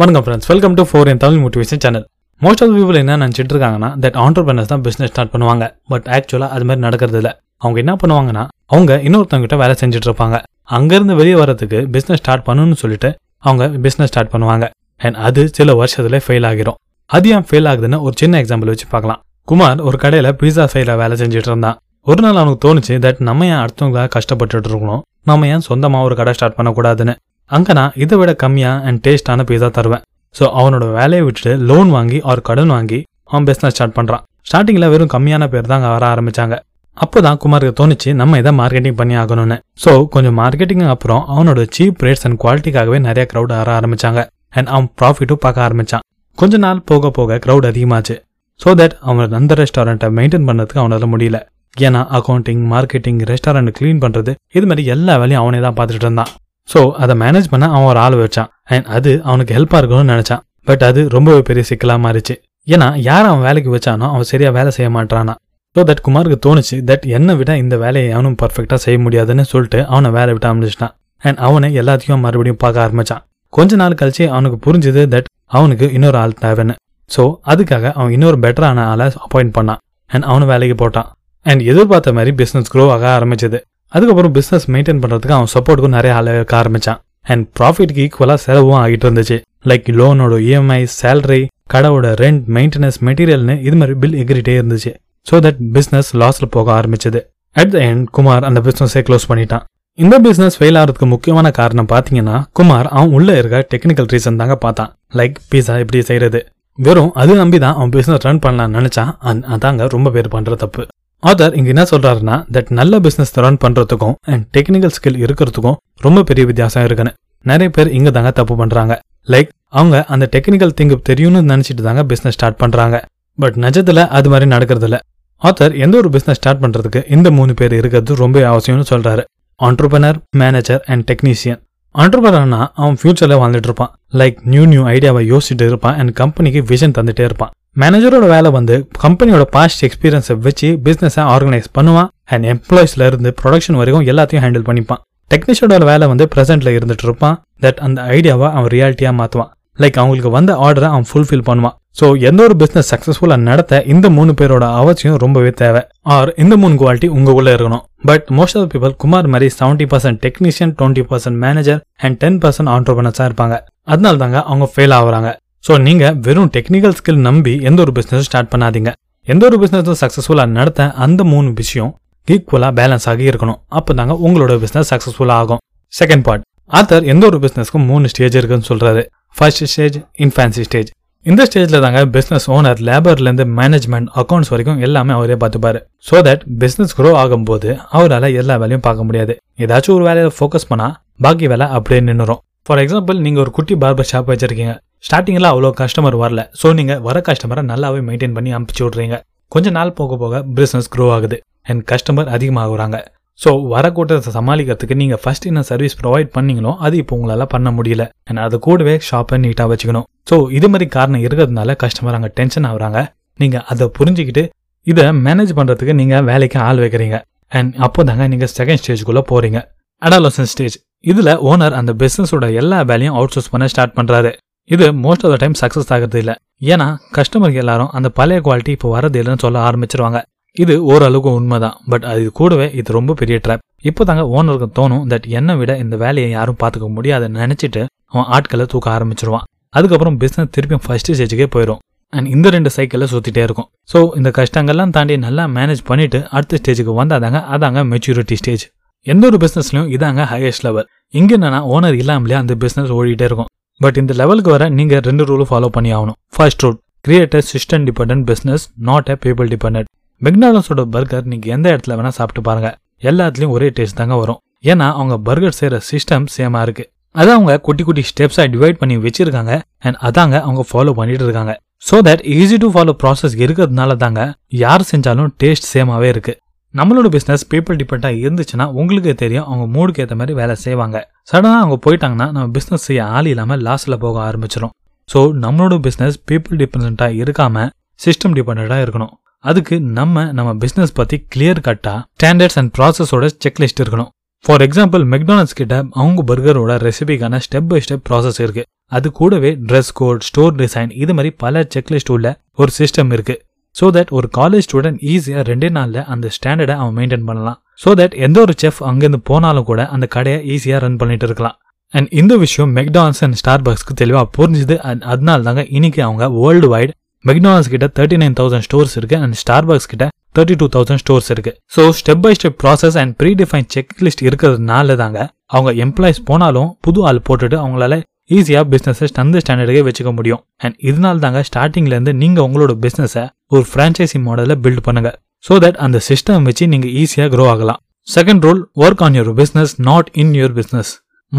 வணக்கம் friends welcome to for N Tamil motivation channel most of people என்ன நினச்சிட்டு இருக்காங்கன்னா தட் ஆண்டர்பிரினர்ஸ் தான் பிஸ்னஸ் ஸ்டார்ட் பண்ணுவாங்க. பட் ஆக்சுவலாக அது மாதிரி நடக்கிறது இல்லை. அவங்க என்ன பண்ணுவாங்கன்னா அவங்க இன்னொருத்தவங்க கிட்ட வேலை செஞ்சுட்டு இருப்பாங்க. அங்கேருந்து வெளியே வரதுக்கு பிஸ்னஸ் ஸ்டார்ட் பண்ணணும்னு சொல்லிட்டு அவங்க பிஸ்னஸ் ஸ்டார்ட் பண்ணுவாங்க. அண்ட் அது சில வருஷத்துல ஃபெயில் ஆகிரும். அது ஏன் ஃபெயில் ஆகுதுன்னு ஒரு சின்ன எக்ஸாம்பிள் வச்சு பார்க்கலாம். குமார் ஒரு கடையில் பீஸா ஃபெயில வேலை செஞ்சுட்டு இருந்தான். ஒரு நாள் அவனுக்கு தோணுச்சு தட் நம்ம ஏன் அடுத்தவங்களாக கஷ்டப்பட்டுட்டு இருக்கணும்? நம்ம ஏன் சொந்தமாக ஒரு கடை ஸ்டார்ட் பண்ணக்கூடாதுன்னு? அங்கே நான் இதை விட கம்மியாக அண்ட் டேஸ்டான பீஸா தருவேன். ஸோ அவனோட வேலையை விட்டுட்டு லோன் வாங்கி ஒரு கடன் வாங்கி அவன் பிஸ்னஸ் ஸ்டார்ட் பண்ணுறான் ஸ்டார்டிங்கில் வெறும் கம்மியான பேர் தான் அங்கே வர ஆரம்பிச்சாங்க. அப்போதான் குமாருக்கு தோணுச்சு நம்ம இதை மார்க்கெட்டிங் பண்ணி ஆகணும்னு. ஸோ கொஞ்சம் மார்க்கெட்டிங் அப்புறம் அவனோட சீப் ரேட்ஸ் அண்ட் குவாலிட்டிக்காகவே நிறைய க்ரௌட் வர ஆரம்பிச்சாங்க. அண்ட் அவன் ப்ராஃபிட்டும் பார்க்க ஆரம்பிச்சான். கொஞ்ச நாள் போக போக க்ரௌட் அதிகமாச்சு. ஸோ தட் அவனோட அந்த ரெஸ்டாரண்ட்டை மெயின்டைன் பண்ணதுக்கு அவனால முடியல. ஏன்னா அக்கௌண்டிங் மார்க்கெட்டிங் ரெஸ்டாரண்ட் க்ளீன் பண்ணுறது இது மாதிரி எல்லா வேலையும் அவனே தான் பார்த்துட்டு இருந்தான். ஸோ அதை மேனேஜ் பண்ண அவன் ஒரு ஆள் வச்சான். அண்ட் அது அவனுக்கு ஹெல்ப்பாக இருக்கும்னு நினச்சான். பட் அது ரொம்பவே பெரிய சிக்கலாக மாறிச்சு. ஏன்னா யார் அவன் வேலைக்கு வச்சானோ அவன் சரியாக வேலை செய்ய மாட்டானா ஸோ தட் குமாருக்கு தோணுச்சு தட் என்னை விட இந்த வேலையை அவனும் பர்ஃபெக்டாக செய்ய முடியாதுன்னு சொல்லிட்டு அவனை வேலை விட்டு அமைச்சிட்டான் அண்ட் அவனை எல்லாத்தையும் மறுபடியும் பார்க்க ஆரம்பிச்சான். கொஞ்ச நாள் கழிச்சு அவனுக்கு புரிஞ்சுது தட் அவனுக்கு இன்னொரு ஆள் தேவைன்னு. ஸோ அதுக்காக அவன் இன்னொரு பெட்டரான ஆளை அப்பாயிண்ட் பண்ணான். அண்ட் அவனை வேலைக்கு போட்டான். அண்ட் எதிர்பார்த்த மாதிரி பிஸ்னஸ் க்ரோ ஆக ஆரம்பிச்சது. அதுக்கப்புறம் பிஸ்னஸ் மெயின்டைன் பண்ணுறதுக்கு அவன் சப்போர்ட்டுக்கும் நிறைய ஆளை இருக்க ஆரம்பிச்சான். அண்ட் ப்ராஃபிட்க்கு ஈக்குவலாக செலவும் ஆகிட்டு இருந்துச்சு. லைக் லோனோட இஎம்ஐ சேலரி கடையோட ரெண்ட் மெயின்டெனன்ஸ் மெட்டீரியல்னு இது மாதிரி பில் எகிரிட்டே இருந்துச்சு. ஸோ தட் பிஸ்னஸ் லாஸில் போக ஆரம்பிச்சது. அட் த எண்ட் குமார் அந்த பிஸ்னஸை க்ளோஸ் பண்ணிட்டான். இந்த பிஸ்னஸ் ஃபெயில் ஆகிறதுக்கு முக்கியமான காரணம் பார்த்தீங்கன்னா குமார் அவன் உள்ள இருக்க டெக்னிக்கல் ரீசன் தாங்க பார்த்தான். லைக் பீஸா எப்படி செய்யறது வெறும் அது நம்பி தான் அவன் பிஸ்னஸ் ரன் பண்ணலாம்னு நினச்சான். அதாங்க ரொம்ப பேர் பண்ற தப்பு. ஆதர் இங்க என்ன சொல்றாருன்னா தட் நல்ல பிசினஸ் ரன் பண்றதுக்கும் அண்ட் டெக்னிக்கல் ஸ்கில் இருக்கிறதுக்கும் ரொம்ப பெரிய வித்தியாசம் இருக்குன்னு. நிறைய பேர் இங்க தாங்க தப்பு பண்றாங்க. லைக் அவங்க அந்த டெக்னிக்கல் திங்கு தெரியும்னு நினைச்சிட்டு தாங்க பிசினஸ் ஸ்டார்ட் பண்றாங்க. பட் நிஜத்துல அது மாதிரி நடக்கிறது இல்ல ஆத்தர் எந்த ஒரு பிசினஸ் ஸ்டார்ட் பண்றதுக்கு இந்த மூணு பேர் இருக்கிறது ரொம்ப அவசியம்னு சொல்றாரு. ஆண்டர்பனர் மேனேஜர் அண்ட் டெக்னீஷியன் ஆண்டர்பனர்னா அவன் ஃபியூச்சர்ல வாழ்ந்துட்டு இருப்பான். லைக் நியூ நியூ ஐடியாவை யோசிச்சுட்டு இருப்பான் அண்ட் கம்பெனிக்கு விஷன் தந்துட்டே இருப்பான். மேனேஜரோட வேலை வந்து கம்பெனியோட பாஸ்ட் எக்ஸ்பீரியன்ஸை வச்சு பிஸ்னஸை ஆர்கனைஸ் பண்ணுவான். அண்ட் எம்ப்ளாயிஸ்ல இருந்து ப்ரொடக்ஷன் வரைக்கும் எல்லாத்தையும் ஹேண்டில் பண்ணிப்பான். டெக்னீஷியனோட வேலை வந்து ப்ரெசென்ட்ல இருந்துட்டு இருப்பான். தட் அந்த ஐடியாவை அவன் ரியாலிட்டியா மாத்துவான். லைக் அவங்களுக்கு வந்த ஆர்டரை அவன் ஃபுல்ஃபில் பண்ணுவான். ஸோ எந்த ஒரு பிஸ்னஸ் சக்சஸ்ஃபுல்லா நடத்த இந்த மூணு பேரோட அவசியம் ரொம்பவே தேவை. ஆர் இந்த மூணு குவாலிட்டி உங்களுக்குள்ள இருக்கணும். But most of people Kumar மாதிரி seventy percent technician twenty percent manager and ten percent ஆண்டர்பனர்ஸாக இருப்பாங்க. அதனால தாங்க அவங்க ஃபெயில் ஆகுறாங்க. ஸோ நீங்கள் வெறும் டெக்னிக்கல் ஸ்கில் நம்பி எந்த ஒரு பிஸ்னஸும் ஸ்டார்ட் பண்ணாதீங்க. எந்த ஒரு பிஸ்னஸும் சக்ஸஸ்ஃபுல்லாக நடத்த அந்த மூணு விஷயம் ஈக்குவலாக பேலன்ஸ் ஆகி இருக்கணும். அப்பதாங்க உங்களோட பிஸ்னஸ் சக்சஸ்ஃபுல்லா ஆகும். செகண்ட் பார்ட் ஆத்தர் எந்த ஒரு பிஸ்னஸ்க்கும் மூணு ஸ்டேஜ் இருக்குன்னு சொல்றாரு. ஃபர்ஸ்ட் ஸ்டேஜ் இன்ஃபான்சி ஸ்டேஜ் இந்த ஸ்டேஜில் தாங்க பிஸ்னஸ் ஓனர் லேபர்லேருந்து மேனேஜ்மெண்ட் அக்கௌண்ட்ஸ் வரைக்கும் எல்லாமே அவரே பார்த்துப்பாரு. ஸோ தட் பிஸ்னஸ் க்ரோ ஆகும்போது அவரால் எல்லா வேலையும் பார்க்க முடியாது. ஏதாச்சும் ஒரு வேலையில் ஃபோக்கஸ் பண்ணால் பாக்கி வேலை அப்படியே நின்றுரும் ஃபார் எக்ஸாம்பிள் நீங்கள் ஒரு குட்டி பார்பர் ஷாப் வச்சிருக்கீங்க. ஸ்டார்டிங்கில் அவ்வளோ கஸ்டமர் வரல. ஸோ நீங்கள் வர கஸ்டமரை நல்லாவே மெயின்டைன் பண்ணி அனுப்பிச்சு விட்றீங்க. கொஞ்ச நாள் போக போக பிஸ்னஸ் க்ரோ ஆகுது. அண்ட் கஸ்டமர் அதிகமாகுறாங்க. ஸோ வர கூட்டத்தை சமாளிக்கிறதுக்கு நீங்கள் ஃபர்ஸ்ட் என்ன சர்வீஸ் ப்ரொவைட் பண்ணீங்களோ அது இப்போ உங்களால் பண்ண முடியல. அண்ட் அது கூடவே ஷாப்பை நீட்டாக வச்சுக்கணும். ஸோ இது மாதிரி காரணம் இருக்கிறதுனால கஸ்டமர் அங்கே டென்ஷன் ஆகுறாங்க. நீங்கள் அதை புரிஞ்சுக்கிட்டு இதை மேனேஜ் பண்ணுறதுக்கு நீங்கள் வேலைக்கு ஆள் வைக்கிறீங்க. அண்ட் அப்போதாங்க நீங்கள் செகண்ட் ஸ்டேஜ்குள்ளே போகிறீங்க அடாலோசன் ஸ்டேஜ் இதில் ஓனர் அந்த பிஸ்னஸோட எல்லா வேலையும் அவுட் சோர்ஸ் பண்ண ஸ்டார்ட் பண்ணுறாரு இது most of the time success ஆகிறது இல்ல. ஏன்னா கஸ்டமருக்கு எல்லாரும் அந்த பழைய குவாலிட்டி இப்போ வரது இல்லைன்னு சொல்ல ஆரம்பிச்சிருவாங்க. இது ஓரளவுக்கு உண்மைதான். பட் அது கூடவே இது ரொம்ப பெரிய ட்ராப் இப்போ தாங்க ஓனருக்கு தோணும் தட் என்னை விட இந்த வேலையை யாரும் பார்த்துக்க முடியாதுன்னு நினைச்சிட்டு அவன் ஆட்களை தூக்க ஆரம்பிச்சிருவான். அதுக்கப்புறம் பிசினஸ் திருப்பியும் ஃபர்ஸ்ட் ஸ்டேஜுக்கே போயிடும் அண்ட் இந்த ரெண்டு சைக்கிளில் சுற்றிட்டே இருக்கும். ஸோ இந்த கஷ்டங்கள்லாம் தாண்டி நல்லா மேனேஜ் பண்ணிட்டு அடுத்த ஸ்டேஜுக்கு வந்தாதாங்க அதாங்க மெச்சூரிட்டி ஸ்டேஜ் எந்த ஒரு பிசினஸ்லயும் இதாங்க ஹையஸ்ட் லெவல் இங்க என்னன்னா ஓனர் இல்லாமலே அந்த பிசினஸ் ஓடிட்டே இருக்கும். பட் இந்த லெவலுக்கு வர நீங்க ரெண்டு ரூலும் ஃபாலோ பண்ணி ஆகணும். First rule create a system dependent business not a people depend மெக்னாலன்ஸோட burger நீங்க எந்த இடத்துல வேணா சாப்பிட்டு பாருங்க. எல்லாத்துலயும் ஒரே டேஸ்ட் தாங்க வரும். ஏன்னா அவங்க பர்கர் செய்யற சிஸ்டம் சேமா இருக்கு. அதை அவங்க குட்டி குட்டி ஸ்டெப்ஸா டிவைட் பண்ணி வச்சிருக்காங்க. அண்ட் அதாங்க அவங்க ஃபாலோ பண்ணிட்டு இருக்காங்க. So that easy to follow process இருக்கிறதுனால தாங்க யார் செஞ்சாலும் டேஸ்ட் சேமாவே இருக்கு. நம்மளோட பிஸ்னஸ் பீப்புள் டிபெண்டா இருந்துச்சுன்னா உங்களுக்கு தெரியும் அவங்க மூடுக்கு ஏற்ற மாதிரி வேலை செய்வாங்க. சடனாக அவங்க போயிட்டாங்கன்னா நம்ம பிஸ்னஸ் செய்ய ஆள் இல்லாமல் லாஸில் போக ஆரம்பிச்சிடும் ஸோ நம்மளோட பிஸ்னஸ் பீப்புள் டிபெண்ட்டாக இருக்காம சிஸ்டம் டிபெண்ட்டாக இருக்கணும். அதுக்கு நம்ம நம்ம பிஸ்னஸ் பற்றி கிளியர் கட்டாக ஸ்டாண்டர்ட்ஸ் அண்ட் ப்ராசஸோட செக்லிஸ்ட் இருக்கணும். ஃபார் எக்ஸாம்பிள் மெக்டானல்ஸ் கிட்ட அவங்க பர்கரோட ரெசிபிக்கான ஸ்டெப் பை ஸ்டெப் ப்ராசஸ் இருக்கு. அது கூடவே ட்ரெஸ் கோட் ஸ்டோர் டிசைன் இது மாதிரி பல செக்லிஸ்ட் உள்ள ஒரு சிஸ்டம் இருக்கு. ஸோ தட் ஒரு காலேஜ் ஸ்டூடெண்ட் ஈஸியாக ரெண்டே நாளில் அந்த ஸ்டாண்டர்டை அவன் மெயின்டைன் பண்ணலாம். ஸோ தட் எந்த ஒரு செஃப் அங்கேருந்து போனாலும் கூட அந்த கடையை ஈஸியாக ரன் பண்ணிட்டு இருக்கலாம். அண்ட் இந்த விஷயம் மெக்டானல்ஸ் அண்ட் ஸ்டார் பாக்ஸ்க்கு தெளிவாக புரிஞ்சுது. அண்ட் அதனால தாங்க இன்னைக்கு அவங்க வேர்ல்டு வைட் மெக்டானல்ஸ் கிட்ட தேர்ட்டி நைன் தௌசண்ட் ஸ்டோர்ஸ் இருக்கு அண்ட் ஸ்டார் பாக்ஸ் கிட்ட தேர்ட்டி டூ தௌசண்ட் ஸ்டோர்ஸ் இருக்கு. So step by step process and predefine checklist இருக்கிறதுனால தாங்க அவங்க எம்ப்ளாயிஸ் போனாலும் புது ஆள் போட்டுட்டு அவங்களால ஈஸியாக பிஸ்னஸை அந்த ஸ்டாண்டர்டுக்கே வச்சுக்க முடியும். அண்ட் இதனால தாங்க ஸ்டார்டிங்லேருந்து நீங்கள் உங்களோட பிஸ்னஸை ஒரு ஃப்ரான்ச்சைசி மாடலில் பில்ட் பண்ணுங்க. ஸோ தட் அந்த சிஸ்டம் வச்சு நீங்கள் ஈஸியாக க்ரோ ஆகலாம். Second rule work on your business not in your business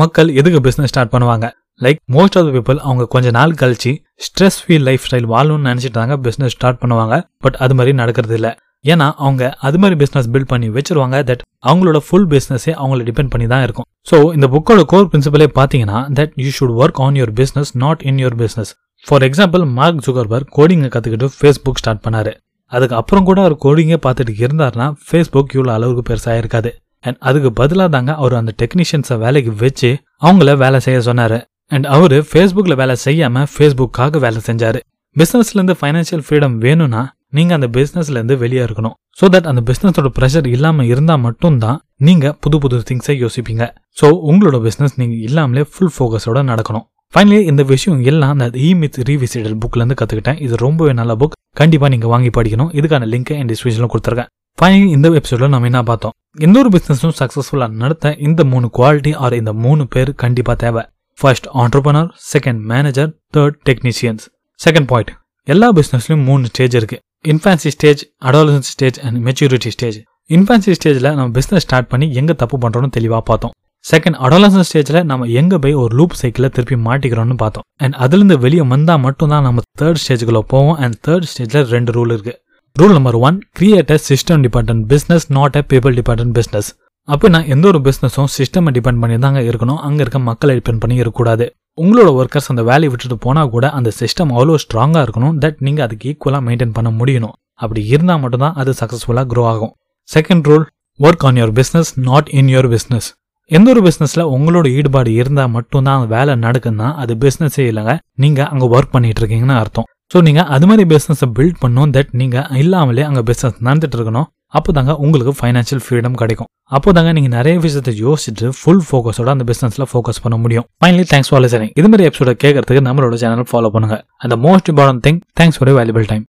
மக்கள் எதுக்கு பிஸ்னஸ் ஸ்டார்ட் பண்ணுவாங்க? Like most of the people அவங்க கொஞ்ச நாள் கழிச்சு ஸ்ட்ரெஸ் ஃப்ரீ லைஃப் ஸ்டைல் வாழணும்னு நினச்சிட்டு தாங்க பிஸ்னஸ் ஸ்டார்ட் பண்ணுவாங்க. பட் அது மாதிரி நடக்கிறது இல்லை ஏன்னா அவங்க அது மாதிரி பிசினஸ் பில்ட் பண்ணி வச்சிருவாங்க தட் அவங்களோட ஃபுல் பிசினஸே அவங்கள டிபெண்ட் பண்ணி தான் இருக்கும். ஸோ இந்த புக்கோட கோர் பிரின்சிபலே பார்த்தீங்கன்னா that you should work on your business not in your business for example Mark Zuckerberg கோடிங்கை கற்றுக்கிட்டு ஃபேஸ்புக் ஸ்டார்ட் பண்ணாரு. அதுக்கு அப்புறம் கூட அவர் கோடிங்கே பார்த்துட்டு இருந்தாருன்னா ஃபேஸ்புக் இவ்வளோ அளவுக்கு பெருசாக இருக்காது. அண்ட் அதுக்கு பதிலாக தாங்க அவர் அந்த டெக்னீஷியன்ஸை வேலைக்கு வச்சு அவங்கள வேலை செய்ய சொன்னார். அண்ட் அவர் ஃபேஸ்புக்கில் வேலை செய்யாமல் ஃபேஸ்புக்காக வேலை செஞ்சார். பிஸ்னஸ்லேருந்து ஃபைனான்ஷியல் ஃப்ரீடம் வேணும்னா நீங்கள் அந்த பிஸ்னஸ்லேருந்து வெளியே இருக்கணும். ஸோ தட் அந்த பிஸ்னஸோட ப்ரெஷர் இல்லாமல் இருந்தால் மட்டும்தான் நீங்கள் புது புது திங்ஸை யோசிப்பீங்க. ஸோ உங்களோட பிஸ்னஸ் நீங்கள் இல்லாமலே ஃபுல் ஃபோக்கஸோட நடக்கணும். ஃபைனலி இந்த விஷயம் எல்லாம் அந்த இ மித் ரீவிசிடல் புக்லேருந்து கற்றுக்கிட்டேன் இது ரொம்பவே நல்ல புக் கண்டிப்பாக நீங்கள் வாங்கி படிக்கணும். இதுக்கான லிங்க் என் டிஸ்கிரிப்ஷனில் கொடுத்துருக்கேன். ஃபைனலி இந்த எபிசோட்ல நம்ம என்ன பார்த்தோம்? எந்த ஒரு பிஸ்னஸும் சக்ஸஸ்ஃபுல்லாக நடத்த இந்த மூணு குவாலிட்டி ஆர் இந்த மூணு பேர் கண்டிப்பாக தேவை. First entrepreneur second manager third technicians second point எல்லா பிஸ்னஸ்லையும் மூணு ஸ்டேஜ் இருக்கு. Infancy stage adolescent stage and maturity stage infancy ஸ்டேஜில் நம்ம பிஸ்னஸ் ஸ்டார்ட் பண்ணி எங்கே தப்பு பண்ணுறோம்னு தெளிவாக பார்த்தோம். செகண்ட் அடாலசன் ஸ்டேஜில் நம்ம எங்கே போய் ஒரு லூப் சைக்கிளை திருப்பி மாட்டிக்கிறோம்னு பார்த்தோம். அண்ட் அதுலேருந்து வெளியே வந்தால் மட்டும்தான் நம்ம தேர்ட் ஸ்டேஜுக்குள்ள போவோம். அண்ட் தேர்ட் ஸ்டேஜில் ரெண்டு ரூல் இருக்கு. Rule number one create a system dependent business not a people dependent business அப்படின்னா எந்த ஒரு பிஸ்னஸும் சிஸ்டம் டிபெண்ட் பண்ணி தாங்க இருக்கணும். அங்கே இருக்க மக்களை டிபெண்ட் பண்ணி இருக்கக்கூடாது. உங்களோட ஒர்க்கர்ஸ் அந்த வேலையை விட்டுட்டு போனால் கூட அந்த சிஸ்டம் அவ்வளோ ஸ்ட்ராங்காக இருக்கணும் தட் நீங்கள் அதுக்கு ஈக்குவலாக மெயின்டைன் பண்ண முடியணும். அப்படி இருந்தால் மட்டும்தான் அது சக்ஸஸ்ஃபுல்லாக க்ரோ ஆகும். Second rule work on your business not in your business எந்த ஒரு பிஸ்னஸில் உங்களோட ஈடுபாடு இருந்தால் மட்டும்தான் அந்த வேலை நடக்குதுன்னா அது பிஸ்னஸே இல்லைங்க. நீங்கள் அங்கே ஒர்க் பண்ணிட்டு இருக்கீங்கன்னு அர்த்தம். ஸோ நீங்கள் அது மாதிரி பிஸ்னஸை பில்ட் பண்ணும் தட் நீங்கள் இல்லாமலே அங்கே பிஸ்னஸ் நடந்துட்டு இருக்கணும். அப்போதாங்க உங்களுக்கு ஃபைனான்ஷியல் ஃப்ரீடம் கிடைக்கும். அப்போதாங்க நீங்க நிறைய விஷயத்தை யோசிச்சுட்டு ஃபுல் ஃபோக்கஸோட அந்த பிசினஸ்ல ஃபோக்கஸ் பண்ண முடியும். ஃபைனலி தேங்க்ஸ் ஃபார் லிசனிங் இது மாதிரி எபிசோட கேட்கறதுக்கு நம்மளோட சேனல் ஃபாலோ பண்ணுங்க. அந்த most important thing thanks for valuable time